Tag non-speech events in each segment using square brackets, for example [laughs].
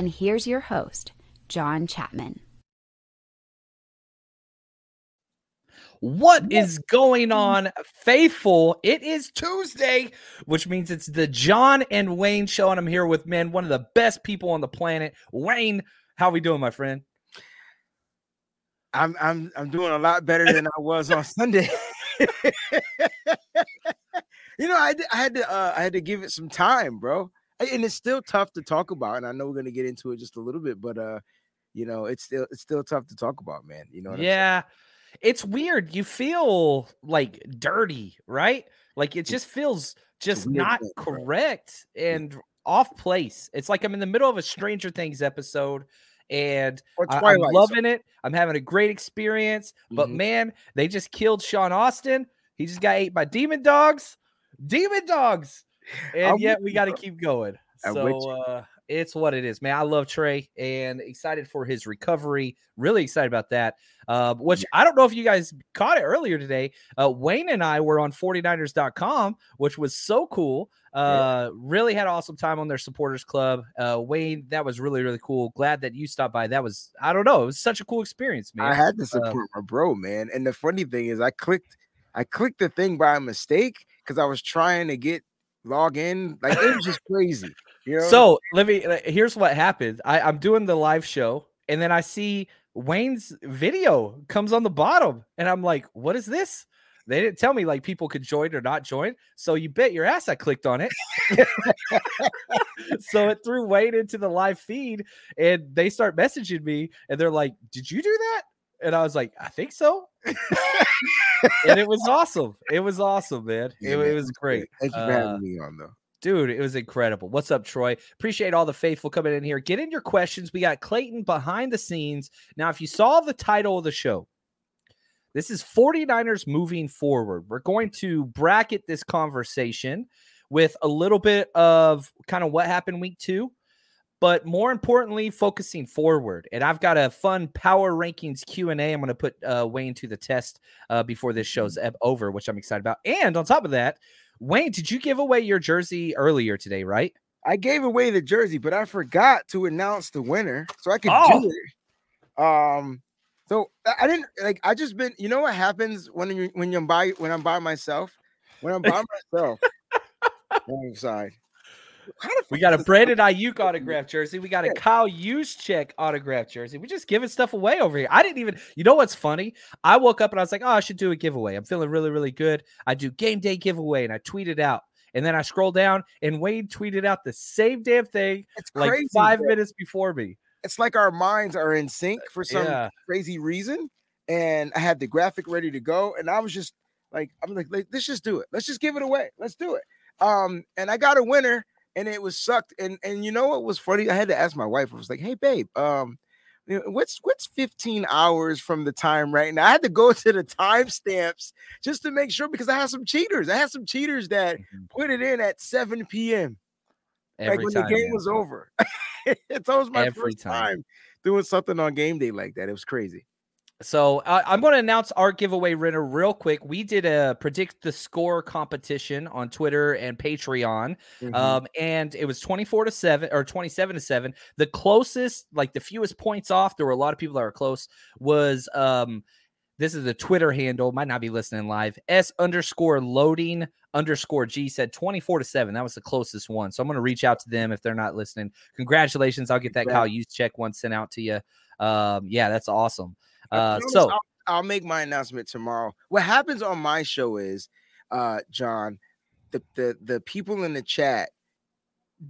And here's your host, John Chapman. What is going on, faithful? It is Tuesday, which means it's the John and Wayne show, and I'm here with man, one of the best people on the planet, Wayne. How are we doing, my friend? I'm I'm I'm doing a lot better than I was on Sunday. [laughs] you know, I, I had to uh, I had to give it some time, bro and it's still tough to talk about. And I know we're gonna get into it just a little bit, but uh, you know, it's still it's still tough to talk about, man. You know, yeah, it's weird. You feel like dirty, right? Like it just feels just not thing, correct right? and off place. It's like I'm in the middle of a Stranger Things episode and I, am loving it. I'm having a great experience. But mm-hmm. man, they just killed Sean Astin. He just got ate by demon dogs. Demon dogs and I'm yet we got to keep going. So uh, it's what it is, man. I love Trey and excited for his recovery. Really excited about that. Uh, which I don't know if you guys caught it earlier today. Uh, Wayne and I were on 49ers.com, which was so cool. Uh, really had an awesome time on their supporters club. Uh, Wayne, that was really, really cool. Glad that you stopped by. That was, I don't know, it was such a cool experience, man. I had to uh, support my bro, man. And the funny thing is, I clicked, I clicked the thing by mistake because I was trying to get log in. Like it was just crazy. You know? So let me. Here's what happened. I, I'm doing the live show, and then I see Wayne's video comes on the bottom, and I'm like, "What is this?" They didn't tell me like people could join or not join. So you bet your ass I clicked on it. [laughs] so it threw Wayne into the live feed, and they start messaging me, and they're like, "Did you do that?" And I was like, "I think so." And it was awesome. It was awesome, man. Yeah, it, man. it, was great. Thank you for having uh, me on, though. Dude, it was incredible. What's up, Troy? Appreciate all the faithful coming in here. Get in your questions. We got Clayton behind the scenes. Now, if you saw the title of the show, This is 49ers moving forward. We're going to bracket this conversation with a little bit of kind of what happened week two, but more importantly, focusing forward. And I've got a fun power rankings Q and A. I'm going to put uh, Wayne to the test uh, before this show's Mm-hmm. over, which I'm excited about. And on top of that, Wayne, did you give away your jersey earlier today? Right? I gave away the jersey, but I forgot to announce the winner, so I could Oh. do it. Um, so I- didn't like. I just been. You know what happens when you when you're by when I'm by myself. When I'm by [laughs] myself. I'm sorry. We got a Brandon Aiyuk autograph jersey. We got a Kyle Juszczyk autograph jersey. We're just giving stuff away over here. I didn't even. You know what's funny? I woke up and I was like, "Oh, I should do a giveaway." I'm feeling really, really good. I do game day giveaway, and I tweeted it out. And then I scroll down, and Wade tweeted out the same damn thing It's like crazy. five bro. minutes before me. It's like our minds are in sync for some Yeah. crazy reason. And I had the graphic ready to go, and I was just like, I'm like, let's just do it. Let's just give it away. Let's do it. Um, and I got a winner, and it was sucked. And and you know what was funny? I had to ask my wife. I was like, hey, babe, um, what's what's 15 hours from the time right now? I had to go [laughs] to the timestamps just to make sure because I had some cheaters. I had some cheaters that put it in at 7 p.m. Every like when time, the game man. was over. [laughs] it's always my Every first time. time. doing something on game day like that. It was crazy. So I I'm going to announce our giveaway winner real quick. We did a predict the score competition on Twitter and Patreon, Mhm. um, and it was 24 to seven or 27 to seven. The closest, like the fewest points off, there were a lot of people that were close. Was um, this is the Twitter handle, might not be listening live. S underscore loading underscore G said 24 to seven. That was the closest one. So I'm going to reach out to them if they're not listening. Congratulations. I'll get that Kyle Juszczyk one sent out to you. Um, yeah, that's awesome. Uh, so I'll, I'll make my announcement tomorrow. What happens on my show is, uh, John, the the the people in the chat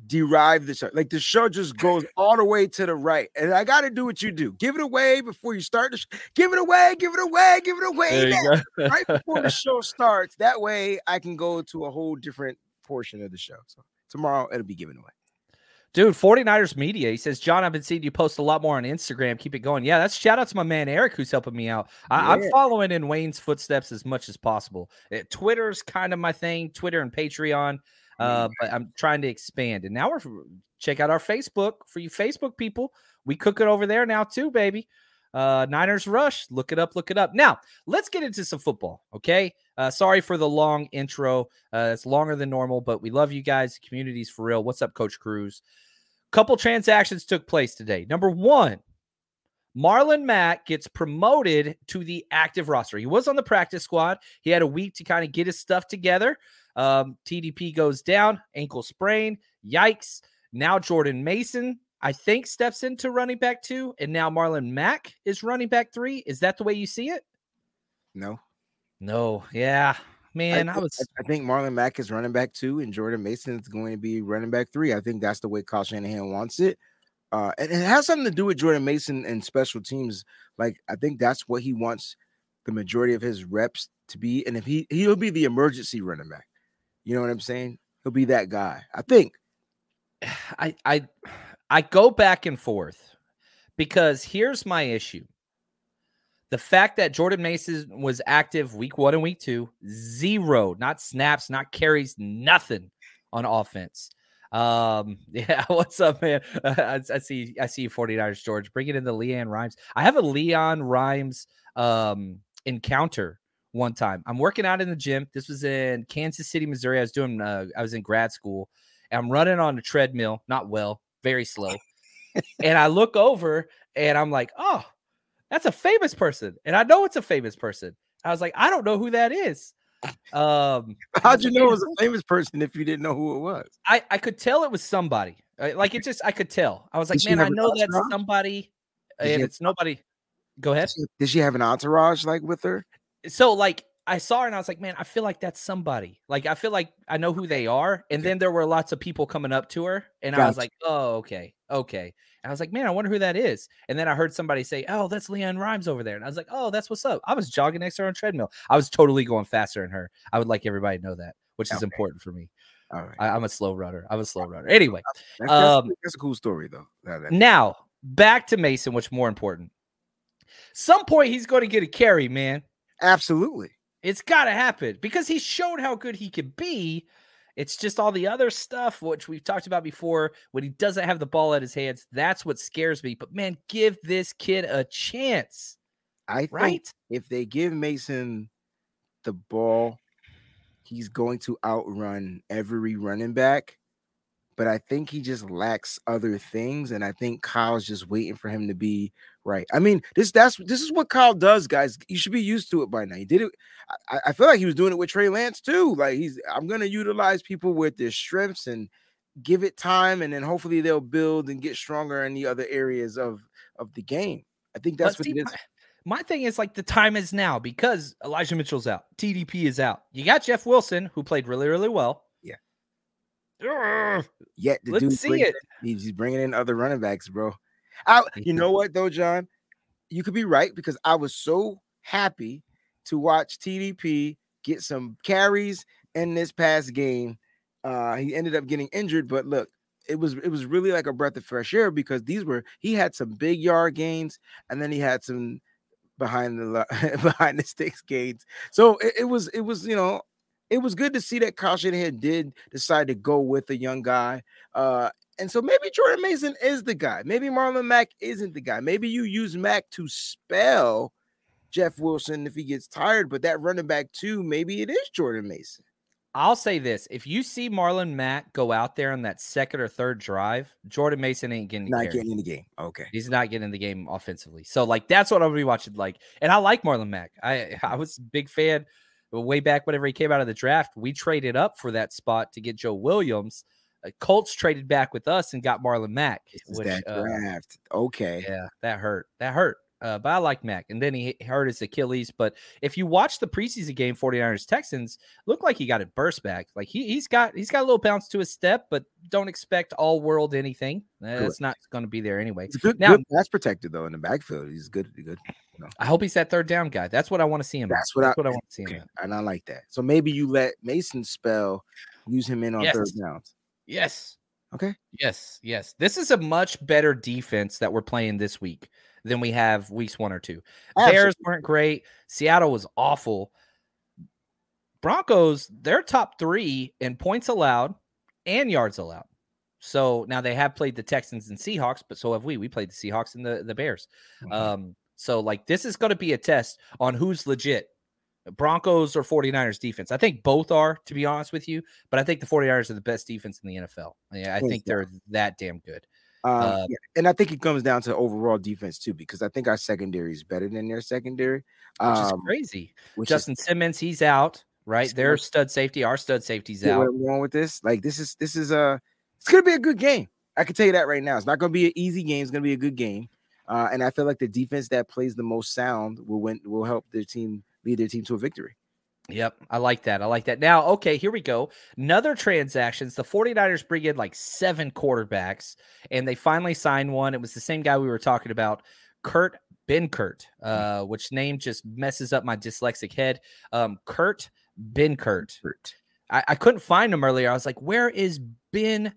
derive the show. Like the show just goes all the way to the right, and I got to do what you do. Give it away before you start the. Sh- give it away. Give it away. Give it away. There you go. right before the [laughs] show starts. That way, I can go to a whole different portion of the show. So tomorrow it'll be given away. Dude, 49ers media. He says, John, I've been seeing you post a lot more on Instagram. Keep it going. Yeah, that's shout out to my man Eric who's helping me out. I, I'm Yeah. following in Wayne's footsteps as much as possible. Uh, Twitter's kind of my thing, Twitter and Patreon. Uh, but I'm trying to expand. And now we're check out our Facebook for you Facebook people. We cook it over there now too, baby. Uh, Niners Rush. Look it up. Look it up. Now let's get into some football. Okay. Uh, sorry for the long intro. Uh, it's longer than normal, but we love you guys. The community's for real. What's up, Coach Cruz? Couple transactions took place today. Number one, Marlon Mack gets promoted to the active roster. He was on the practice squad. He had a week to kind of get his stuff together. Um, TDP goes down, ankle sprain. Yikes. Now Jordan Mason, I think, steps into running back two, and now Marlon Mack is running back three. Is that the way you see it? No, No. Yeah. Man, I, thi- was. I think Marlon Mack is running back two, and Jordan Mason is going to be running back three. I think that's the way Kyle Shanahan wants it. Uh, and it has something to do with Jordan Mason and special teams. Like I think that's what he wants the majority of his reps to be. And if he he'll be the emergency running back, you know what I'm saying? He'll be that guy. I think. [sighs] I I I go back and forth because here's my issue. The fact that Jordan Mason was active week one and week two, zero, not snaps, not carries, nothing on offense. Um, [laughs] yeah, what's up, man? [laughs] I, I see, I see you 49ers, George. Bring it in the LeAnn Rimes. I have a LeAnn Rimes um encounter one time. I'm working out in the gym. This was in Kansas City, Missouri. I was doing uh, I was in grad school. I'm running on a treadmill, not well, very slow. and I look over and I'm like, oh, that's a famous person. And I know it's a famous person. I was like, I don't know who that is. Um, [laughs] How'd you know it was a [laughs] famous person if you didn't know who it was? I, I could tell it was somebody. Like it just I could tell. I was like, Did man, I know that's entourage? somebody. Did And it's nobody. Go ahead. Did she, have an entourage like with her? so like I saw her and I was like, man, I feel like that's somebody. Like I feel like I know who they are. And then there were lots of people coming up to her, and I was like, oh, okay, okay. And I was like, man, I wonder who that is. And then I heard somebody say, oh, that's LeAnn Rimes over there. And I was like, oh, that's what's up. I was jogging next to her on a treadmill. I was totally going faster than her. I would like everybody to know that, which is important for me. All right. I, I'm a slow runner. I'm a slow runner. Anyway, That's, that's, um, that's a cool story though. That- now back to Mason, which more important. Some point he's going to get a carry, man. Absolutely. It's got to happen because he showed how good he could be. It's just all the other stuff, which we've talked about before, when he doesn't have the ball at his hands. That's what scares me. But man, give this kid a chance. I think Right? if they give Mason the ball, he's going to outrun every running back. But I think he just lacks other things, and I think Kyle's just waiting for him to be right. I mean, this that's this is what Kyle does, guys. You should be used to it by now. He did it. I, I feel like he was doing it with Trey Lance too. Like he's, I'm gonna utilize people with their strengths and give it time, and then hopefully they'll build and get stronger in the other areas of of the game. I think that's what it is. My, my thing is like the time is now because Elijah Mitchell's out, TDP is out. You got Jeff Wilson, who played really, really well. Yet the Let's dude see brings it. he's bringing in other running backs, bro. I, [laughs] you know what though, John? You could be right because I was so happy to watch TDP get some carries in this past game. Uh, he ended up getting injured, but look, it was it was really like a breath of fresh air because these were he had some big yard gains and then he had some behind the [laughs] behind the sticks gains. So it, it was it was you know it was good to see that Kyle Shanahan did decide to go with a young guy. Uh, and so maybe Jordan Mason is the guy. Maybe Marlon Mack isn't the guy. Maybe you use Mack to spell Jeff Wilson if he gets tired, but that running back too, maybe it is Jordan Mason. I'll say this: if you see Marlon Mack go out there on that second or third drive, Jordan Mason ain't getting Not getting in the game. Okay. He's not getting in the game offensively. So like that's what I'll be watching. Like, and I like Marlon Mack. I [laughs] I was a big fan way back whenever he came out of the draft. We traded up for that spot to get Joe Williams. Uh, Colts traded back with us and got Marlon Mack. Which, that uh, draft. Okay. yeah, that hurt. That hurt. Uh, but I like Mack. And then he hurt his Achilles. But if you watch the preseason game, 49ers Texans, looked like he got it burst back. Like he, he's got he's got a little bounce to his step, but don't expect all world anything. Uh, That's not going to be there anyway. He's good, Now- good pass protected though in the backfield. He's good. Good. I hope he's that third down guy. That's what I want to see him. That's what I, what I want to see him. okay, and I like that. So maybe you let Mason spell, use him in on third downs. Yes. Okay. Yes. Yes. This is a much better defense that we're playing this week than we have weeks one or two. Bears weren't great. Seattle was awful. Broncos, they're top three in points allowed and yards allowed. So now they have played the Texans and Seahawks, but so have we. We played the Seahawks and the, the Bears. Mhm. Um, so like this is going to be a test on who's legit. Broncos or 49ers defense. I think both are, to be honest with you, but I think the 49ers are the best defense in the NFL. Yeah, I think they're that damn good. Um, Uh, yeah, and I think it comes down to overall defense too, because I think our secondary is better than their secondary. Which is Um, crazy. which Justin Simmons, he's out, right? Their stud safety, our stud safety's is out. I'm going with this. Like this is this is a it's gonna be a good game. I can tell you that right now. It's not gonna be an easy game. It's gonna be a good game. Uh, and I feel like the defense that plays the most sound will win will help their team lead their team to a victory. Yep, I like that. I like that. Now, okay, here we go. Another transactions. The 49ers bring in like seven quarterbacks, and they finally signed one. It was the same guy we were talking about, Kurt Benkert, uh, which name just messes up my dyslexic head. Um, Kurt Benkert. I, I couldn't find him earlier. I was like, where is Ben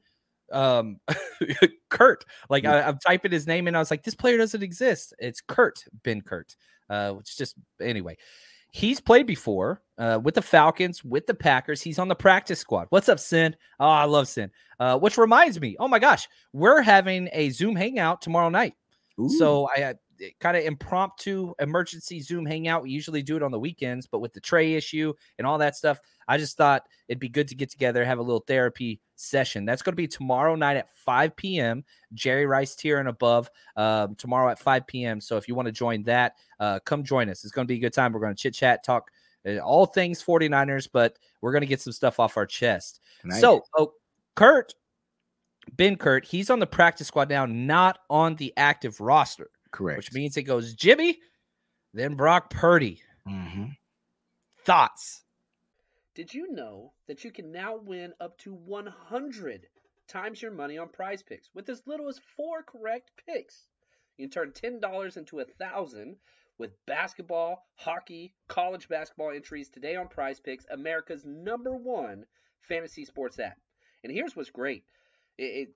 um [laughs] Kurt? Like I, I'm typing his name and I was like, this player doesn't exist. It's Kurt Benkert. Uh, which just anyway. He's played before uh, with the Falcons, with the Packers. He's on the practice squad. What's up, Sin? Oh, I love Sin. Uh, which reminds me, oh my gosh, we're having a Zoom hangout tomorrow night. So I kind of impromptu emergency Zoom hangout. We usually do it on the weekends, but with the Trey issue and all that stuff, I just thought it'd be good to get together, have a little therapy session. That's going to be tomorrow night at 5 p.m. Jerry Rice tier and above um, tomorrow at 5 p.m. So if you want to join that, uh, come join us. It's going to be a good time. We're going to chit chat, talk uh, all things 49ers, but we're going to get some stuff off our chest. Nice. So, oh, Kurt, Ben Kurt, he's on the practice squad now, not on the active roster, correct. which means it goes Jimmy, then Brock Purdy. Mhm. Thoughts? Did you know that you can now win up to 100 times your money on prize picks with as little as four correct picks? You can turn $10 into a thousand with basketball, hockey, college basketball entries today on prize picks, America's number one fantasy sports app. And here's what's great. It, it,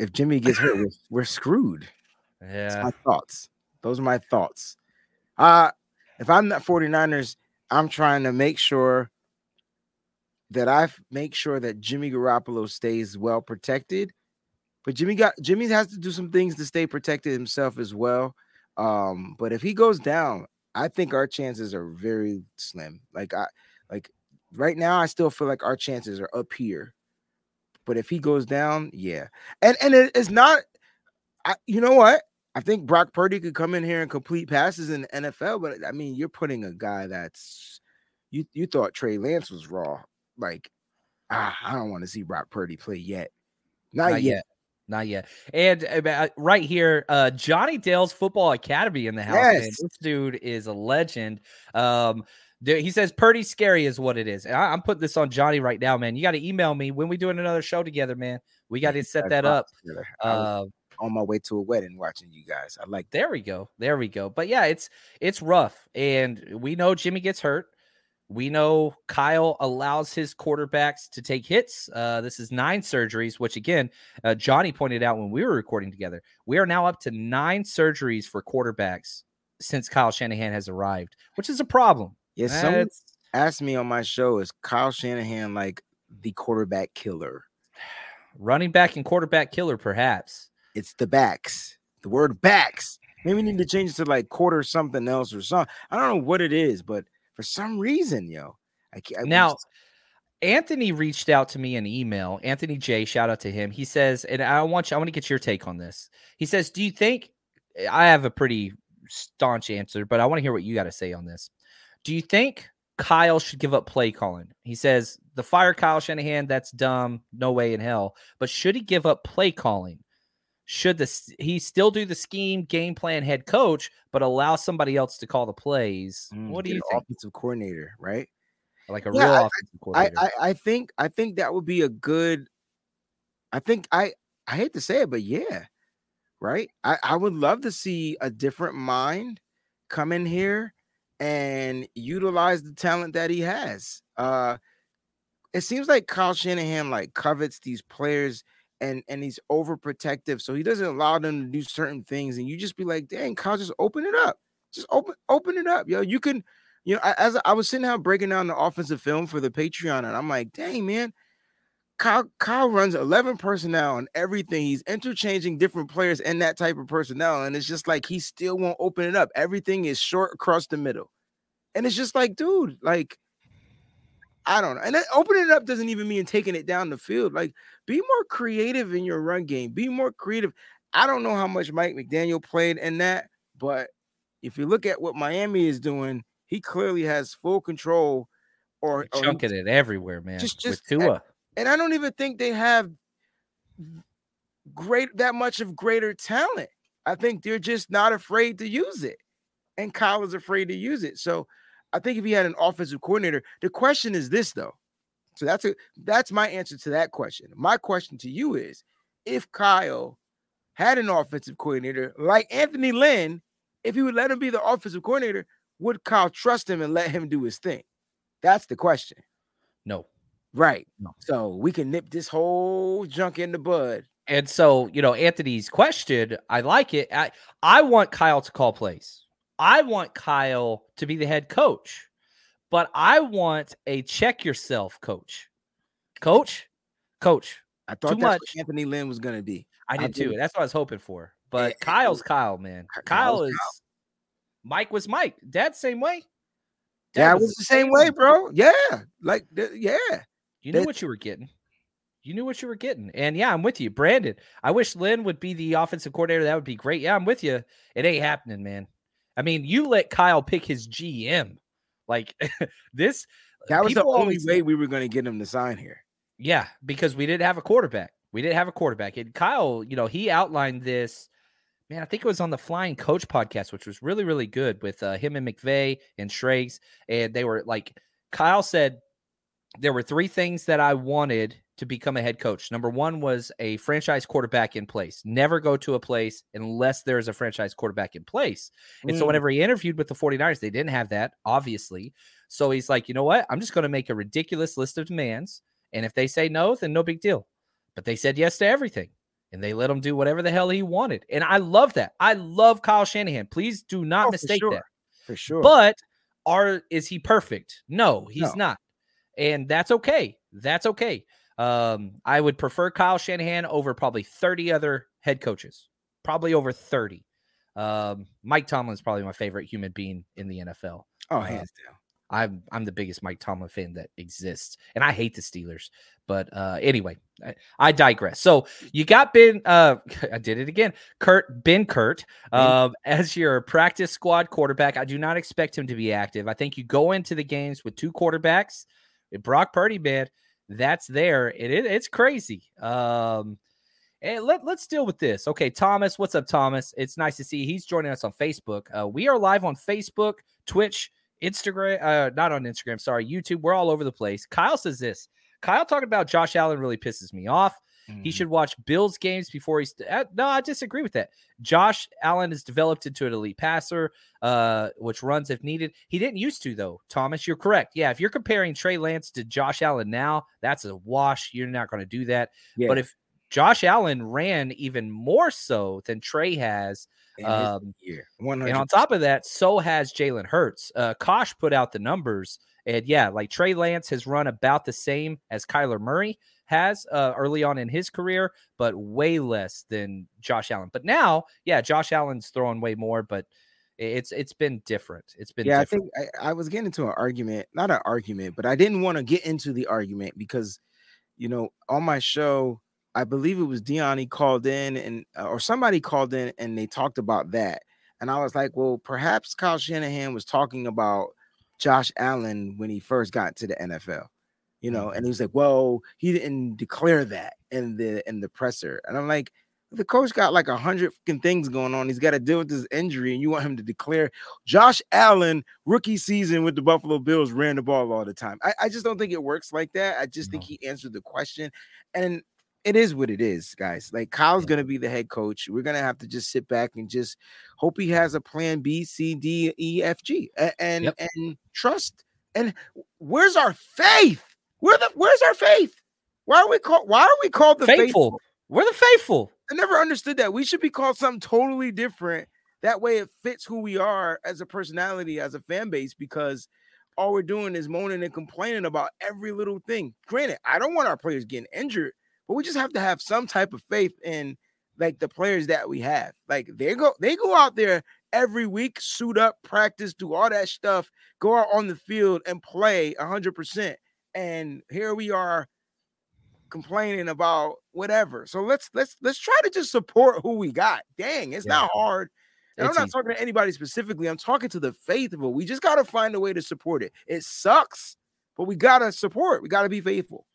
if Jimmy gets hurt, we're, [laughs] we're screwed. Yeah. That's my thoughts. Those are my thoughts. Uh if I'm not 49ers, I'm trying to make sure that I make sure that Jimmy Garoppolo stays well protected. But Jimmy got Jimmy has to do some things to stay protected himself as well. Um, but if he goes down, I think our chances are very slim. Like I like right now, I still feel like our chances are up here but if he goes down, yeah. And and it, it's not I, you know what? I think Brock Purdy could come in here and complete passes in the NFL, but I mean, you're putting a guy that's you you thought Trey Lance was raw. Like, ah, I don't want to see Brock Purdy play yet. Not, Not yet. yet. Not yet. And uh, right here, uh, Johnny Dale's Football Academy in the house. Yes. This dude is a legend. Um, he says Purdy scary is what it is. And I, I'm putting this on Johnny right now, man. You got to email me when we doing another show together, man. We got to set that up. Uh, on my way to a wedding watching you guys. I like that. there we go. There we go. But yeah, it's it's rough, and we know Jimmy gets hurt. We know Kyle allows his quarterbacks to take hits. Uh, this is nine surgeries, which again, uh, Johnny pointed out when we were recording together. We are now up to nine surgeries for quarterbacks since Kyle Shanahan has arrived, which is a problem. Yes, someone That's- asked me on my show, is Kyle Shanahan like the quarterback killer? running back and quarterback killer, perhaps. It's the backs. The word backs. Maybe we need to change it to like quarter something else or something. I don't know what it is, but for some reason, yo, I can't. I Now, just- Anthony reached out to me in email. Anthony J, shout out to him. He says, and I want you, I want to get your take on this. He says, Do you think I have a pretty staunch answer, but I want to hear what you got to say on this. Do you think Kyle should give up play calling? He says, the fire Kyle Shanahan, that's dumb. No way in hell. But should he give up play calling? Should the he still do the scheme, game plan, head coach, but allow somebody else to call the plays? Mm, what do you think? offensive coordinator, right? Like a Yeah, real I- offensive I, coordinator. I I think I think that would be a good. I think I I hate to say it, but yeah, right. I I would love to see a different mind come in here and utilize the talent that he has. Uh, it seems like Kyle Shanahan like covets these players and and he's overprotective, so he doesn't allow them to do certain things, and you just be like, dang, Kyle, just open it up, just open open it up, yo. You can you know, I- as I was sitting out breaking down the offensive film for the Patreon, and I'm like, dang, man, Kyle, Kyle runs 11 personnel and everything. He's interchanging different players in that type of personnel. And it's just like he still won't open it up. Everything is short across the middle. And it's just like, dude, like, I don't know. And opening it up doesn't even mean taking it down the field. Like, be more creative in your run game. Be more creative. I don't know how much Mike McDaniel played in that, but if you look at what Miami is doing, he clearly has full control or, or chunking it everywhere, man. just- with just- eh, Tua. And I don't even think they have great that much of greater talent. I think they're just not afraid to use it. And Kyle is afraid to use it. So I think if he had an offensive coordinator, the question is this though. So that's a that's my answer to that question. My question to you is if Kyle had an offensive coordinator like Anthony Lynn, if he would let him be the offensive coordinator, would Kyle trust him and let him do his thing? That's the question. No. Right. No. So we can nip this whole junk in the bud. And so, you know, Anthony's question, I like it. I, I want Kyle to call plays. I want Kyle to be the head coach, but I want a check yourself coach. Coach, coach. I thought too much. Anthony Lynn was gonna be. I did too. That's what I was hoping for. Eh, but And- Kyle's eh, Kyle, man. Ky- Kyle Kyle's is Mike was Mike. Dad same way. Dad was the same way, bro. Yeah, like yeah. You knew That- what you were getting. You knew what you were getting. And yeah, I'm with you. Brandon, I wish Lynn would be the offensive coordinator. That would be great. Yeah, I'm with you. It ain't happening, man. I mean, you let Kyle pick his GM. Like [laughs] this. That was the only way we were gonna get him to sign here. Yeah, because we didn't have a quarterback. We didn't have a quarterback. And Kyle, you know, he outlined this. Man, I think it was on the Flying Coach podcast, which was really, really good with uh, him and McVay and Schrags. And they were like, Kyle said there were three things that I wanted to become a head coach. Number one was a franchise quarterback in place. Never go to a place unless there's a franchise quarterback in place. And so Mm. whenever he interviewed with the 49ers, they didn't have that, obviously. So he's like, you know what? I'm just going to make a ridiculous list of demands. And if they say no, then no big deal. But they said yes to everything. And they let him do whatever the hell he wanted. And I love that. I love Kyle Shanahan. Please do not Oh, for mistake sure. that. For sure. But are is he perfect? No, he's No. not. And that's okay. That's okay. Um, I would prefer Kyle Shanahan over probably 30 other head coaches. Probably over 30. Um, Mike Tomlin's probably my favorite human being in the NFL. oh, uh, hands down. I'm I'm the biggest Mike Tomlin fan that exists, and I hate the Steelers. But uh, anyway, I, I digress. So you got Ben. Uh, [laughs] I did it again. Kurt Ben Kurt um, as your practice squad quarterback. I do not expect him to be active. I think you go into the games with two quarterbacks. Brock Purdy, man, that's there. It, it it's crazy. Um, and let, let's deal with this. Okay, Thomas, what's up, Thomas? It's nice to see you. he's joining us on Facebook. Uh, we are live on Facebook, Twitch, Instagram, uh, not on Instagram, sorry, YouTube. We're all over the place. Kyle says this. Kyle talking about Josh Allen really pisses me off. Mm-hmm. He should watch Bills games before he's. Uh, no, I disagree with that. Josh Allen has developed into an elite passer, uh, which runs if needed. He didn't used to though. Thomas, you're correct. Yeah, if you're comparing Trey Lance to Josh Allen now, that's a wash. You're not going to do that. Yeah. But if Josh Allen ran even more so than Trey has, um, year. And on top of that, so has Jalen Hurts. Uh, Kosh put out the numbers, and yeah, like Trey Lance has run about the same as Kyler Murray has uh, early on in his career, but way less than Josh Allen. But now, yeah, Josh Allen's throwing way more, but it's it's been different. It's been Yeah, different. I think I, I was getting into an argument, not an argument, but I didn't want to get into the argument because, you know, on my show, I believe it was Dion. He called in and uh, or somebody called in and they talked about that, and I was like, well, perhaps Kyle Shanahan was talking about Josh Allen when he first got to the NFL, you mm-hmm. know, and he was like, well, he didn't declare that in the in the presser, and I'm like. The coach got like a hundred fucking things going on. He's got to deal with this injury, and you want him to declare Josh Allen, rookie season with the Buffalo Bills, ran the ball all the time. I, I just don't think it works like that. I just think he answered the question. And it is what it is, guys. Like Kyle's gonna be the head coach. We're gonna have to just sit back and just hope he has a plan B, C, D, E, F, G, a- and Yep. and trust. And where's our faith? Where the where's our faith? Why are we called? Why are we called the faithful. faithful? We're the faithful. I never understood that. We should be called something totally different. That way it fits who we are as a personality, as a fan base, because all we're doing is moaning and complaining about every little thing. Granted, I don't want our players getting injured, but we just have to have some type of faith in like the players that we have. Like they go, they go out there every week, suit up, practice, do all that stuff, go out on the field and play hundred percent. And here we are complaining about whatever. So let's let's let's try to just support who we got. Dang, it's Yeah. not hard. And It's I'm not easy. talking to anybody specifically. I'm talking to the faithful. We just gotta find a way to support it. It sucks, but we gotta support. We gotta be faithful.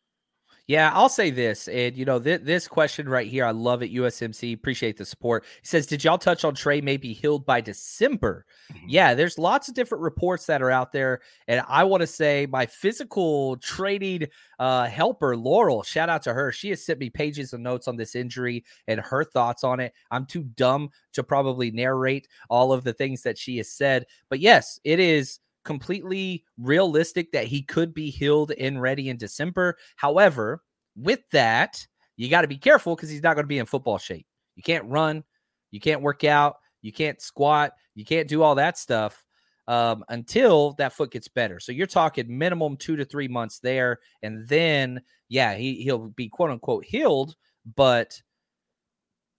Yeah, I'll say this, and you know th- this question right here, I love it. USMC, appreciate the support. He says, "Did y'all touch on Trey maybe healed by December?" Yeah, there's lots of different reports that are out there, and I want to say my physical training uh, helper Laurel, shout out to her. She has sent me pages of notes on this injury and her thoughts on it. I'm too dumb to probably narrate all of the things that she has said, but yes, it is completely realistic that he could be healed and ready in December. However, with that, you got to be careful because he's not going to be in football shape. You can't run, you can't work out, you can't squat, You can't do all that stuff um, until that foot gets better. So you're talking minimum two to three months there, and then yeah, he he'll be quote unquote healed, but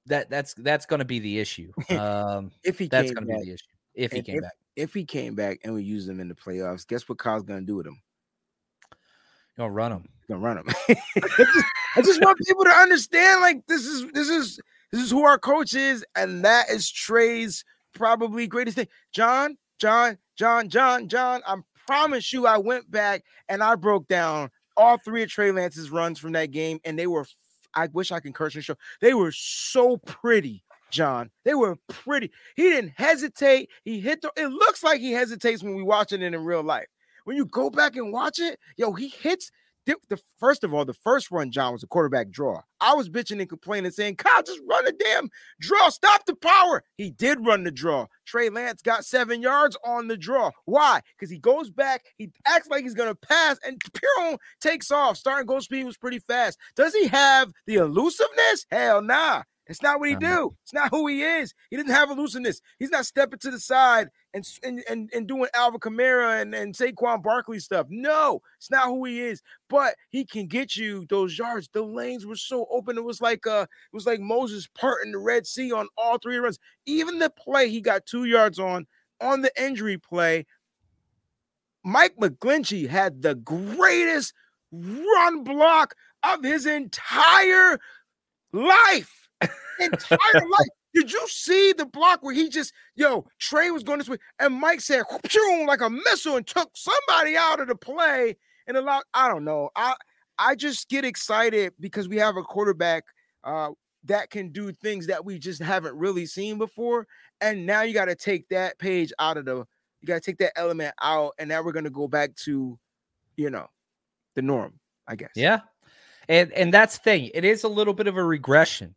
that that's that's going to be the issue. [laughs] Um, if he that's came going to be the issue if he came if, back. If he came back and we used him in the playoffs, guess what Kyle's gonna do with him? Gonna run him. Gonna run him. [laughs] I, just, want people to understand, like this is this is this is who our coach is, and that is Trey's probably greatest thing. John, John, John, John, John. I promise you, I went back and I broke down all three of Trey Lance's runs from that game, and they were. I wish I can curse and show. They were so pretty, John. They were pretty. He didn't hesitate. He hit the. It looks like he hesitates when we watching it in real life. When you go back and watch it, yo, he hits. The, the first of all, the first run, John, was a quarterback draw. I was bitching and complaining, saying, Kyle, just run the damn draw. Stop the power. He did run the draw. Trey Lance got seven yards on the draw. Why? Because he goes back, he acts like he's gonna pass, and Piron takes off. Starting goal speed was pretty fast. Does he have the elusiveness? Hell nah. It's not what he do. It's not who he is. He doesn't have elusiveness. He's not stepping to the side and and and, and doing Alvin Kamara and, and Saquon Barkley stuff. No, it's not who he is. But he can get you those yards. The lanes were so open. It was like uh, it was like Moses parting the Red Sea on all three runs. Even the play he got two yards on on the injury play. Mike McGlinchey had the greatest run block of his entire life. Entire life. Did you see the block where he just, yo, Trey was going this way, and Mike said, like a missile, and took somebody out of the play and allowed. I don't know. I I just get excited because we have a quarterback uh, that can do things that we just haven't really seen before, and now you got to take that page out of the. You got to take that element out, and now we're going to go back to, you know, the norm. I guess. Yeah, and and that's the thing. It is a little bit of a regression.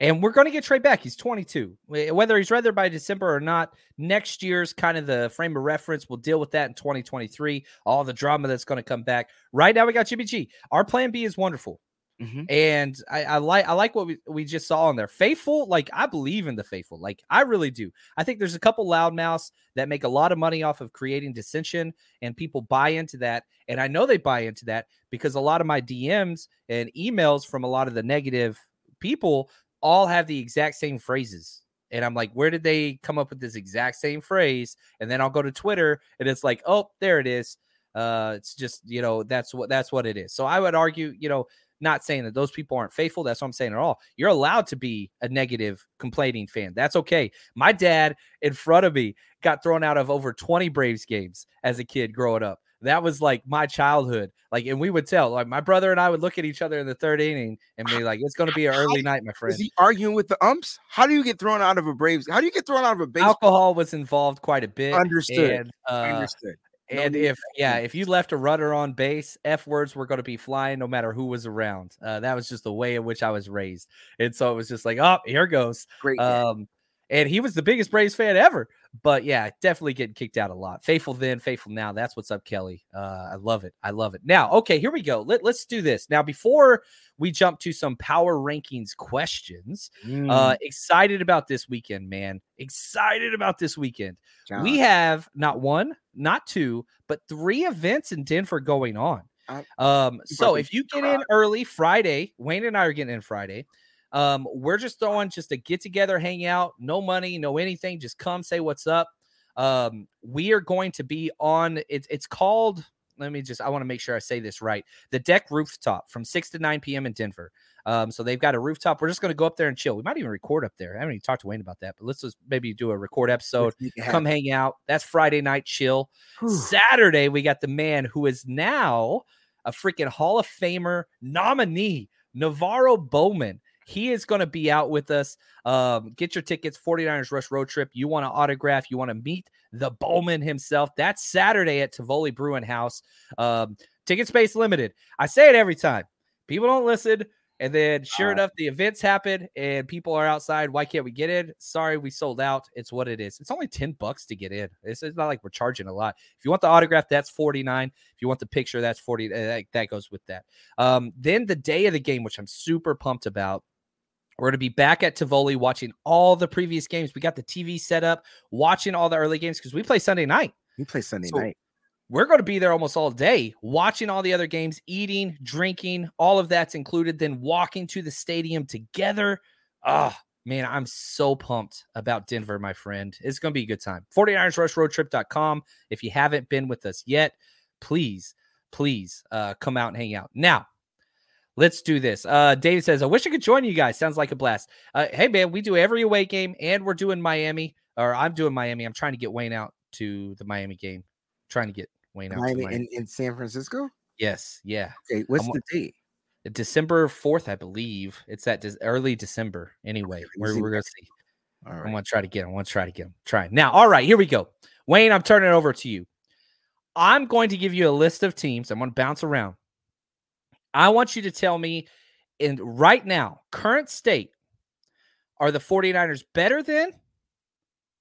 And we're going to get Trey back. He's 22. Whether he's right there by December or not, next year's kind of the frame of reference. We'll deal with that in 2023. All the drama that's going to come back. Right now, we got Jimmy G. Our plan B is wonderful. Mm-hmm. And I, I, like I like what we, we just saw on there. Faithful, like I believe in the faithful. Like I really do. I think there's a couple loudmouths that make a lot of money off of creating dissension, and people buy into that. And I know they buy into that because a lot of my DMs and emails from a lot of the negative people all have the exact same phrases. And I'm like, where did they come up with this exact same phrase? And then I'll go to Twitter and it's like, oh, there it is. Uh, it's just, you know, that's what that's what it is. So I would argue, you know, not saying that those people aren't faithful. That's what I'm saying at all. You're allowed to be a negative complaining fan. That's okay. My dad in front of me got thrown out of over 20 Braves games as a kid growing up that was like my childhood. Like, and we would tell, like, my brother and I would look at each other in the third inning and be like, "It's going to be an early night, my friend." Is he arguing with the umps? How do you get thrown out of a Braves? How do you get thrown out of a baseball? Alcohol was involved quite a bit. Understood. And, uh, Understood. No and if yeah, if you left a runner on base, f words were going to be flying no matter who was around. Uh, that was just the way in which I was raised, and so it was just like, oh, here goes. Great. Um, and he was the biggest Braves fan ever. But yeah, definitely getting kicked out a lot. Faithful then, faithful now. That's what's up, Kelly. Uh, I love it. I love it. Now, okay, here we go. Let, let's do this. Now, before we jump to some power rankings questions, Mm, uh, excited about this weekend, man. Excited about this weekend. John, We have not one, not two, but three events in Denver going on. Um, so if you get in early Friday, Wayne and I are getting in Friday. Um, we're just throwing just a get together, hang out, no money, no anything. Just come say what's up. Um, we are going to be on it's it's called. Let me just I want to make sure I say this right. The deck rooftop from 6 to 9 p.m. in Denver. Um, so they've got a rooftop. We're just going to go up there and chill. We might even record up there. I haven't even talked to Wayne about that, but let's just maybe do a record episode. it Come hang out. That's Friday night chill. Whew. Saturday, we got the man who is now a freaking Hall of Famer nominee, NaVorro Bowman. He is going to be out with us. Um, get your tickets, 49ers Rush Road Trip. You want to autograph, you want to meet the Bowman himself. That's Saturday at Tivoli Bruin House. Um, ticket space limited. I say it every time. People don't listen. And then, sure Uh, enough, the events happen and people are outside. Why can't we get in? Sorry, we sold out. It's what it is. It's only 10 bucks to get in. It's, it's not like we're charging a lot. If you want the autograph, that's 49. If you want the picture, that's 40. uh, That, that goes with that. Um, then the day of the game, which I'm super pumped about, We're going to be back at Tivoli watching all the previous games. We got the TV set up, watching all the early games because we play Sunday night. We play Sunday So, night. We're going to be there almost all day, watching all the other games, eating, drinking, all of that's included. Then walking to the stadium together. Ah, man, I'm so pumped about Denver, my friend. It's going to be a good time. 49ersrushroadtrip.com. If you haven't been with us yet, please, please uh, come out and hang out. Now, let's do this. Uh, David says, I wish I could join you guys. Sounds like a blast. Uh, hey, man, we do every away game and we're doing Miami, or I'm doing Miami. I'm trying to get Wayne out to the Miami game. trying to get Wayne out to Miami Miami. in, in San Francisco. Yes, yeah. Okay, what's I'm- the date? December 4th, I believe. It's that Dec- early December. Anyway, we're, we're going to see. All I'm going to try to get him. I want to try to get him. Try. Now, all right, here we go. Wayne, I'm turning it over to you. I'm going to give you a list of teams. I'm going to bounce around. I want you to tell me in right now, current state, are the 49ers better than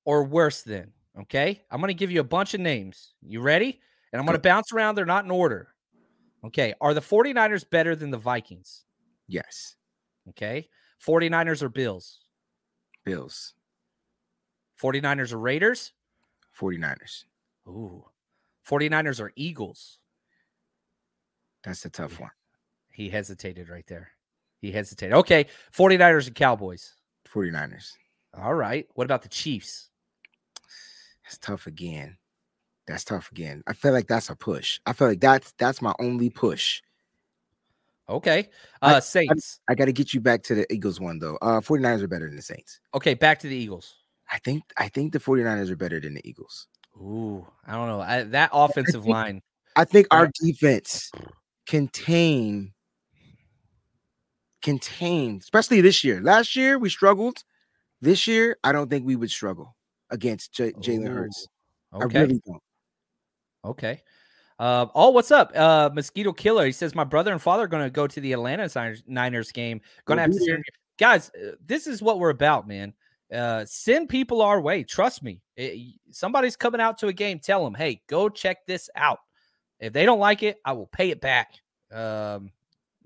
or worse than? Okay. I'm going to give you a bunch of names. You ready? And I'm going to bounce around. They're not in order. Okay. Are the 49ers better than the Vikings? Yes, Okay. 49ers or Bills? Bills, 49ers or Raiders? 49ers. Ooh. 49ers or Eagles? That's a tough one. He hesitated right there. He hesitated. Okay. 49ers and Cowboys. 49ers. All right. What about the Chiefs? That's tough again. That's tough again. I feel like that's a push. I feel like that's that's my only push. Okay. I- Uh Saints. I got to get you back to the Eagles one though. Uh 49ers are better than the Saints. Okay, back to the Eagles. I think I think the 49ers are better than the Eagles. Ooh, I don't know. I, that offensive think- line. I think our defense contain contain, especially this year. Last year we struggled. This year, I don't think we would struggle against J- Jalen Hurts. Ooh, I Okay. really don't. Okay. Uh, oh, what's up? Uh, Mosquito Killer. He says, My brother and father are going to go to the Atlanta Niners, Niners game. Going to have to there. Guys, uh, this is what we're about, man. Uh, send people our way. Trust me. It- somebody's coming out to a game. Tell them, hey, go check this out. If they don't like it, I will pay it back. Um,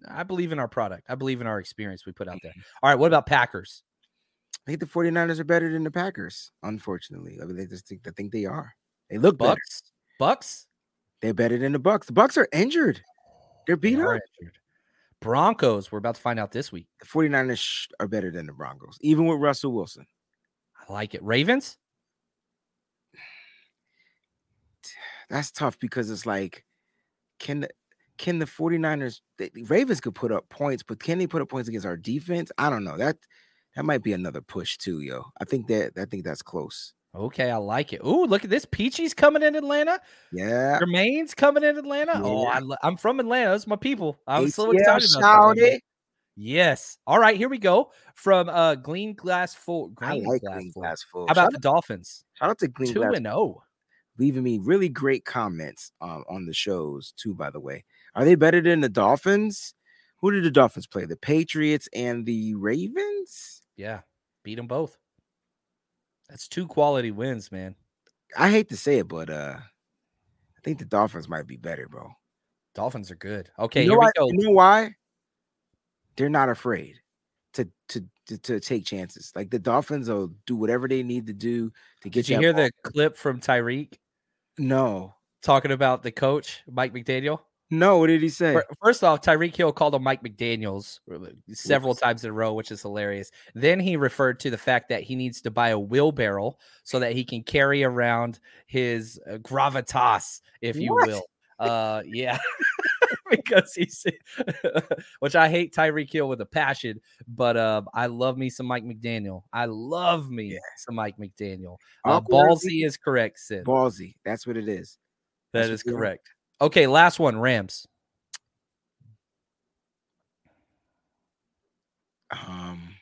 I believe in our product. I believe in our experience we put out there. Mm-hmm. All right. What about Packers? I think the 49ers are better than the Packers, unfortunately. I mean, they just think I think they are. They look better. Bucks? Bucks? They're better than the Bucks. The Bucks are injured. They're They beat are up. injured. Broncos. We're about to find out this week. The 49ers are better than the Broncos, even with Russell Wilson. I like it. Ravens? [sighs] That's tough because it's like, can the can the 49ers the Ravens could put up points, but can they put up points against our defense? I don't know. That that might be another push too, yo. I think that I think that's close. Okay, I like it. Ooh, look at this. Peachy's coming in Atlanta. Yeah. Jermaine's coming in Atlanta. Oh, I, Yeah. I'm from Atlanta. That's my people. I'm so excited about that. Yes. All right, here we go. From uh Green Glass Full. I Green like Glass Green Full. Glass Full. How about shout, the Dolphins? shout out to Two Glass and oh. leaving me really great comments um, on the shows too. By the way, are they better than the Dolphins? Who did the Dolphins play? The Patriots and the Ravens. Yeah, beat them both. That's two quality wins, man. I hate to say it, but uh, I think the Dolphins might be better, bro. Dolphins are good. Okay, you know why-. You know why? They're not afraid to to to, to take chances. Like the Dolphins will do whatever they need to do to get Did you that hear ball. the clip from Tyreek No, talking about the coach, Mike McDaniel? No. What did he say? First off, Tyreek Hill called him Mike McDaniels uh, several times in a row, which is hilarious. Then he referred to the fact that he needs to buy a wheelbarrow so that he can carry around his uh, gravitas, if you What? will. Uh, yeah, [laughs] because he's, [laughs] which I hate Tyreek Hill with a passion, but uh, I love me some Mike McDaniel. I love me some Mike McDaniel. Uh, ballsy is correct, Sid. Ballsy. That's what it is. That That's is correct. Okay, last one, Rams. Um.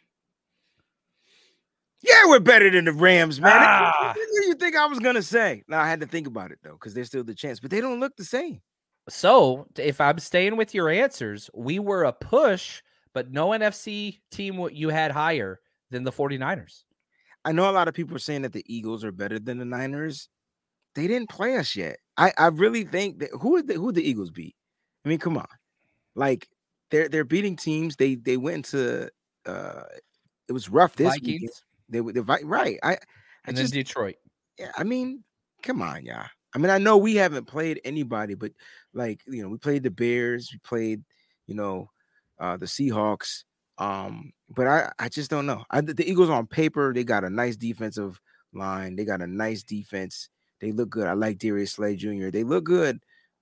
Yeah, we're better than the Rams, man. Ah. What do you think I was gonna say? Now I had to think about it though, because they're still the chance, but they don't look the same. So, if I'm staying with your answers, we were a push, but no NFC team you had higher than the 49ers. I know a lot of people are saying that the Eagles are better than the Niners. They didn't play us yet. I, I really think that who the who the Eagles beat? I mean, come on. Like they're they're beating teams. They they went to uh it was rough this week. Vikings They were the right. I, I and just then Detroit. yeah, I mean, come on, yeah. I mean, I know we haven't played anybody, but like you know, we played the Bears, we played, you know, uh the Seahawks. Um, but I I just don't know. I, the Eagles on paper, they got a nice defensive line. They got a nice defense. They look good. I like Darius Slay Jr. They look good.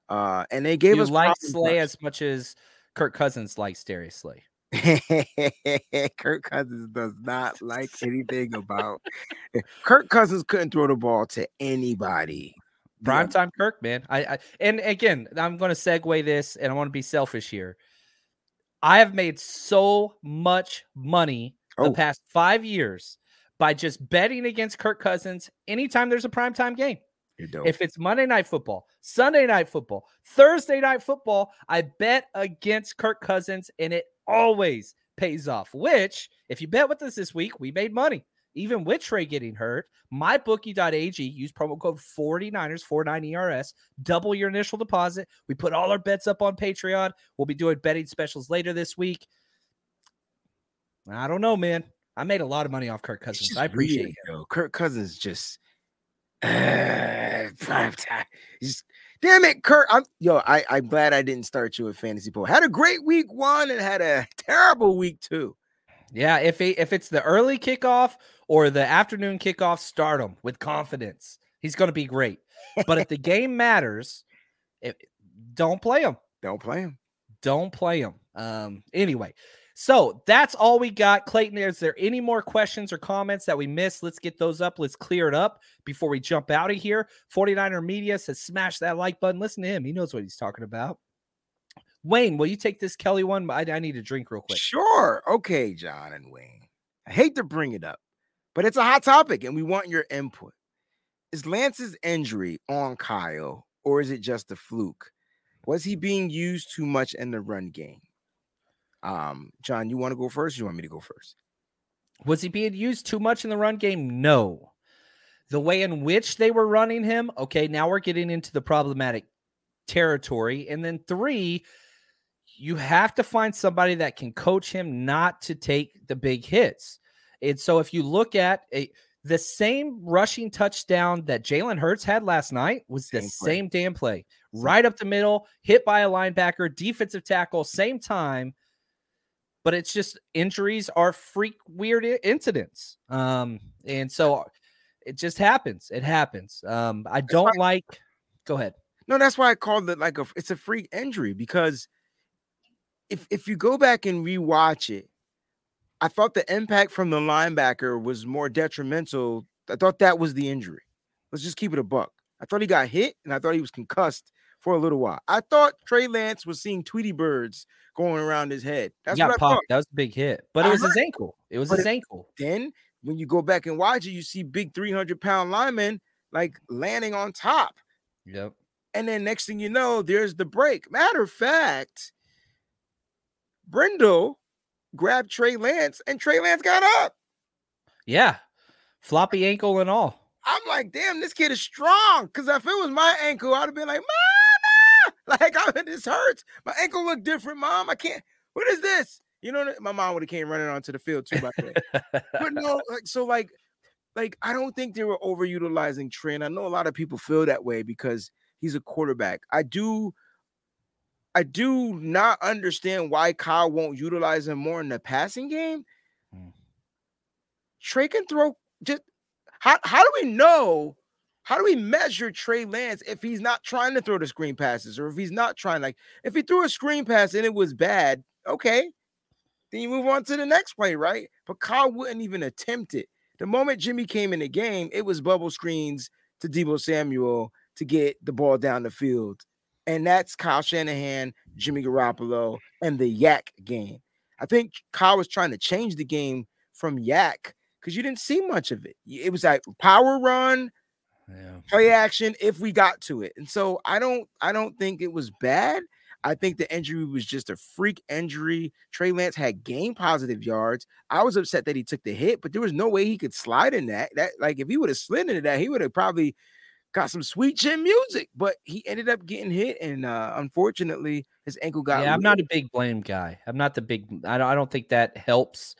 Uh, and they gave you us like Slay last- as much as Kirk Cousins likes Darius Slay. [laughs] Kirk Cousins does not like anything about [laughs] Kirk Cousins couldn't throw the ball to anybody. The Prime time Kirk, man. I, I and again, I'm going to segue this, and I want to be selfish here. I have made so much money the Oh. past five years by just betting against Kirk Cousins anytime there's a primetime game. Dope. If it's Monday night football, Sunday night football, Thursday night football, I bet against Kirk Cousins and it always pays off. Which, if you bet with us this week, we made money. Even with Trey getting hurt, mybookie.ag, use promo code 49ers, 49ERS, double your initial deposit. We put all our bets up on Patreon. We'll be doing betting specials later this week. I don't know, man. I made a lot of money off Kirk Cousins. I appreciate it. Kirk Cousins just uh, prime time. Damn it, Kurt. I'm yo. I I'm glad I didn't start you with fantasy pool. Had a great week one and had a [laughs] terrible week two. Yeah, if it, if it's the early kickoff or the afternoon kickoff, start him with confidence. He's going to be great. But if the [laughs] game matters, if, don't play him. Don't play him. Don't play him. Um. Anyway, so that's all we got. Clayton, is there any more questions or comments that we missed? Let's get those up. Let's clear it up before we jump out of here. 49er Media says smash that like button. Listen to him. He knows what he's talking about. Wayne, will you take this Kelly one? I, I need a drink real quick. Sure. Okay, John and Wayne. I hate to bring it up, but it's a hot topic and we want your input. Is Lance's injury on Kyle or is it just a fluke? Was he being used too much in the run game? Um, John, you want to go first? Or you want me to go first? Was he being used too much in the run game? No. The way in which they were running him, okay, now we're getting into the problematic territory. And then three, you have to find somebody that can coach him not to take the big hits. And so if you look at a the same rushing touchdown that Jalen Hurts had last night was the Same same damn play. Right up the middle, hit by a linebacker, defensive tackle, same time. But it's just injuries are freak weird incidents. Um, and so it just happens. It happens. Um, I don't like go ahead. No, that's why I called it like a it's a freak injury because if if you go back and rewatch it, I thought the impact from the linebacker was more detrimental. I thought that was the injury. Let's just keep it a buck. I thought he got hit and I thought he was concussed for a little while. I thought Trey Lance was seeing Tweety birds going around his head. That's He what I thought. popped. That was a big hit, but it was his ankle. It was his ankle. Then when you go back and watch it, you see big 300 pound linemen like landing on top. Yep. And then next thing you know, there's the break. Matter of fact, Brendel grabbed Trey Lance and Trey Lance got up. Yeah. Floppy ankle and all. I'm like, damn, this kid is strong. Because if it was my ankle, I'd have been like, Mama! [laughs] Like, I, mean, this hurts. My ankle look different, Mom. I can't. What is this? You know, my mom would have came running onto the field too, by the way. but [laughs] no, like so, like, like I don't think they were overutilizing Trey. And I know a lot of people feel that way because he's a quarterback. I do, I do not understand why Kyle won't utilize him more in the passing game. Hmm. Trey can throw. Just how how do we know? How do we measure Trey Lance if he's not trying to throw the screen passes or if he's not trying like if he threw a screen pass and it was bad, okay, then you move on to the next play, right? But Kyle wouldn't even attempt it. The moment Jimmy came in the game, it was bubble screens to Deebo Samuel to get the ball down the field. And that's Kyle Shanahan, Jimmy Garoppolo, and the YAC game. I think Kyle was trying to change the game from YAC because you didn't see much of it. It was like power run, Yeah. play action if we got to it. And so I don't I don't think it was bad. I think the injury was just a freak injury. Trey Lance had game positive yards. I was upset that he took the hit, but there was no way he could slide in that. That like if he would have slid into that, he would have probably got some sweet chin music. But he ended up getting hit, and uh unfortunately his ankle got. Yeah, I'm not a big blame guy. I'm not the big. I don't. I don't think that helps.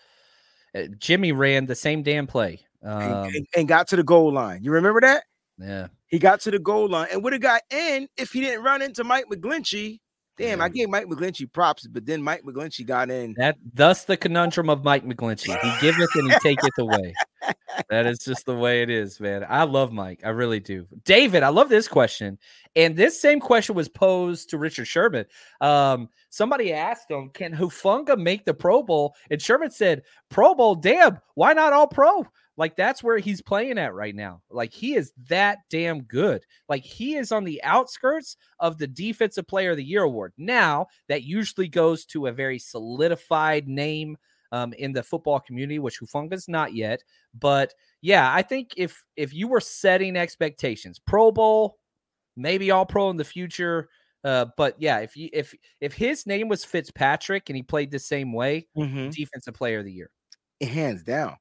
Uh, Jimmy ran the same damn play and, um, and- and got to the goal line. You remember that? Yeah. He got to the goal line and would have got in if he didn't run into Mike McGlinchey. Damn, I gave Mike McGlinchey props, but then Mike McGlinchey got in. That thus the conundrum of Mike McGlinchey. He giveth and he taketh away. [laughs] That is just the way it is, man. I love Mike. I really do. David, I love this question. And this same question was posed to Richard Sherman. Um, somebody asked him, Can Hufanga make the Pro Bowl? And Sherman said, Pro Bowl, damn, why not all pro? Like that's where he's playing at right now. Like he is that damn good. Like he is on the outskirts of the defensive player of the year award. Now, that usually goes to a very solidified name um, in the football community, which Hufanga's not yet. But yeah, I think if if you were setting expectations, Pro Bowl, maybe all pro in the future. Uh, but yeah, if you if if his name was Fitzpatrick and he played the same way, Mhm. defensive player of the year. hands down.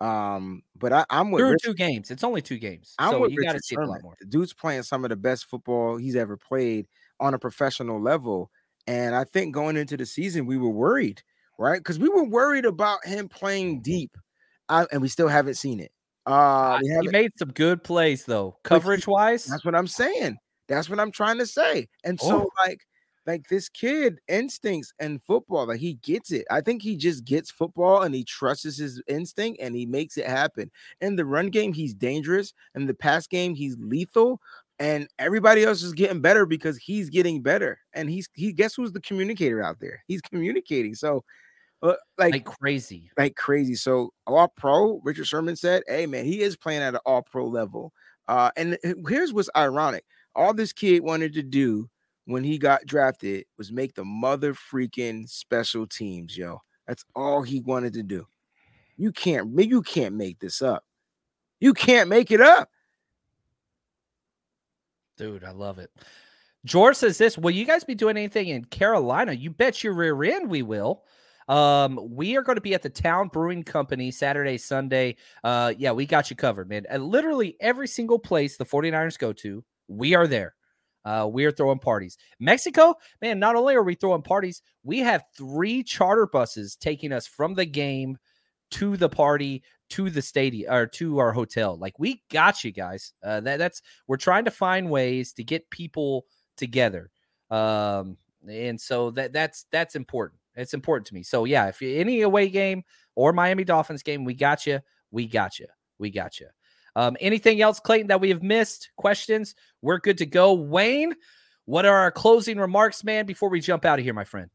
Um, but I, I'm with Through Rich- two games. It's only two games. I'm so with you got to see a lot more. The dude's playing some of the best football he's ever played on a professional level. And I think going into the season, we were worried, right? Because we were worried about him playing deep, I, and we still haven't seen it. Uh, he made some good plays though, coverage wise. That's what I'm saying. That's what I'm trying to say. And so, Oh. like, like this kid instincts and football, like he gets it. I think he just gets football and he trusts his instinct and he makes it happen. In the run game, he's dangerous. In the pass game, he's lethal. And everybody else is getting better because he's getting better. And he's he guess who's the communicator out there? He's communicating. So uh, like, like crazy. like crazy. So all pro, Richard Sherman said, Hey man, he is playing at an all pro level. Uh, and here's what's ironic. All this kid wanted to do when he got drafted was make the mother freaking special teams, yo. That's all he wanted to do. You can't you can't make this up. You can't make it up. Dude, I love it. George says this Will you guys be doing anything in Carolina? You bet your rear end we will. Um, we are going to be at the Town Brewing Company Saturday, Sunday. Uh, yeah, we got you covered, man. And literally every single place the 49ers go to, we are there. Uh, we are throwing parties. Mexico, man, not only are we throwing parties, we have three charter buses taking us from the game to the party to the stadium or to our hotel. Like we got you guys. Uh, that that's we're trying to find ways to get people together. Um, and so that that's that's important. It's important to me. So yeah, if any away game or Miami Dolphins game, we got you. We got you. We got you. Um, anything else, Clayton, that we have missed? Questions? We're good to go. Wayne, what are our closing remarks, man, before we jump out of here, my friend?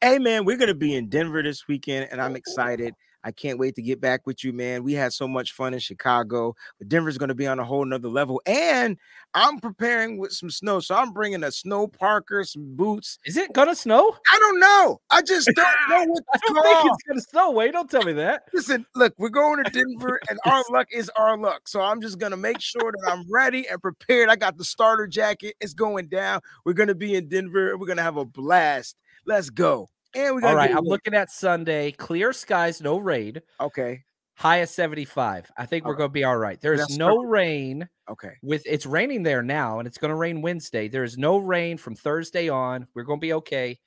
Hey man, we're gonna be in Denver this weekend, and I'm excited. I can't wait to get back with you, man. We had so much fun in Chicago, but Denver's gonna be on a whole nother level. And I'm preparing with some snow, so I'm bringing a snow parker, some boots. Is it gonna snow? I don't know. I just [laughs] don't know what I to don't think it's gonna snow. Wayne, don't tell me that. Listen, look, we're going to Denver, and our luck is our luck. So I'm just gonna make sure that I'm ready and prepared. I got the starter jacket. It's going down. We're gonna be in Denver. We're gonna have a blast. Let's go. And we got All right, I'm looking at Sunday. Clear skies, no rain. Okay. High of 75. I think we're going to be all right. There's no perfect. rain Okay. with it's raining there now, and it's going to rain Wednesday. There is no rain from Thursday on. We're going to be okay.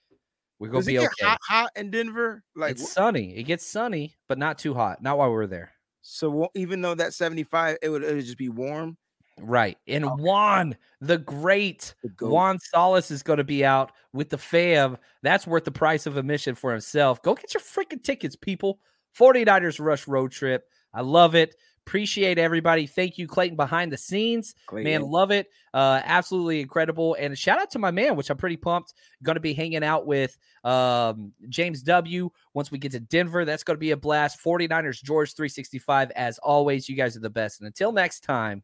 We're going to be okay. hot, hot in Denver? Like it's sunny. It gets sunny, but not too hot. Not while we're there. so even though that's 75, it would, it would just be warm. Right. And Juan, the great The. Juan Solis is going to be out with the fam. That's worth the price of admission for himself. Go get your freaking tickets, people. 49ers Rush Road Trip. I love it. Appreciate everybody. Thank you, Clayton, behind the scenes. Man, love it. Uh, absolutely incredible. And shout out to my man, which I'm pretty pumped. Going to be hanging out with um, James W. Once we get to Denver, that's going to be a blast. 49ers George 365. As always, you guys are the best. And until next time,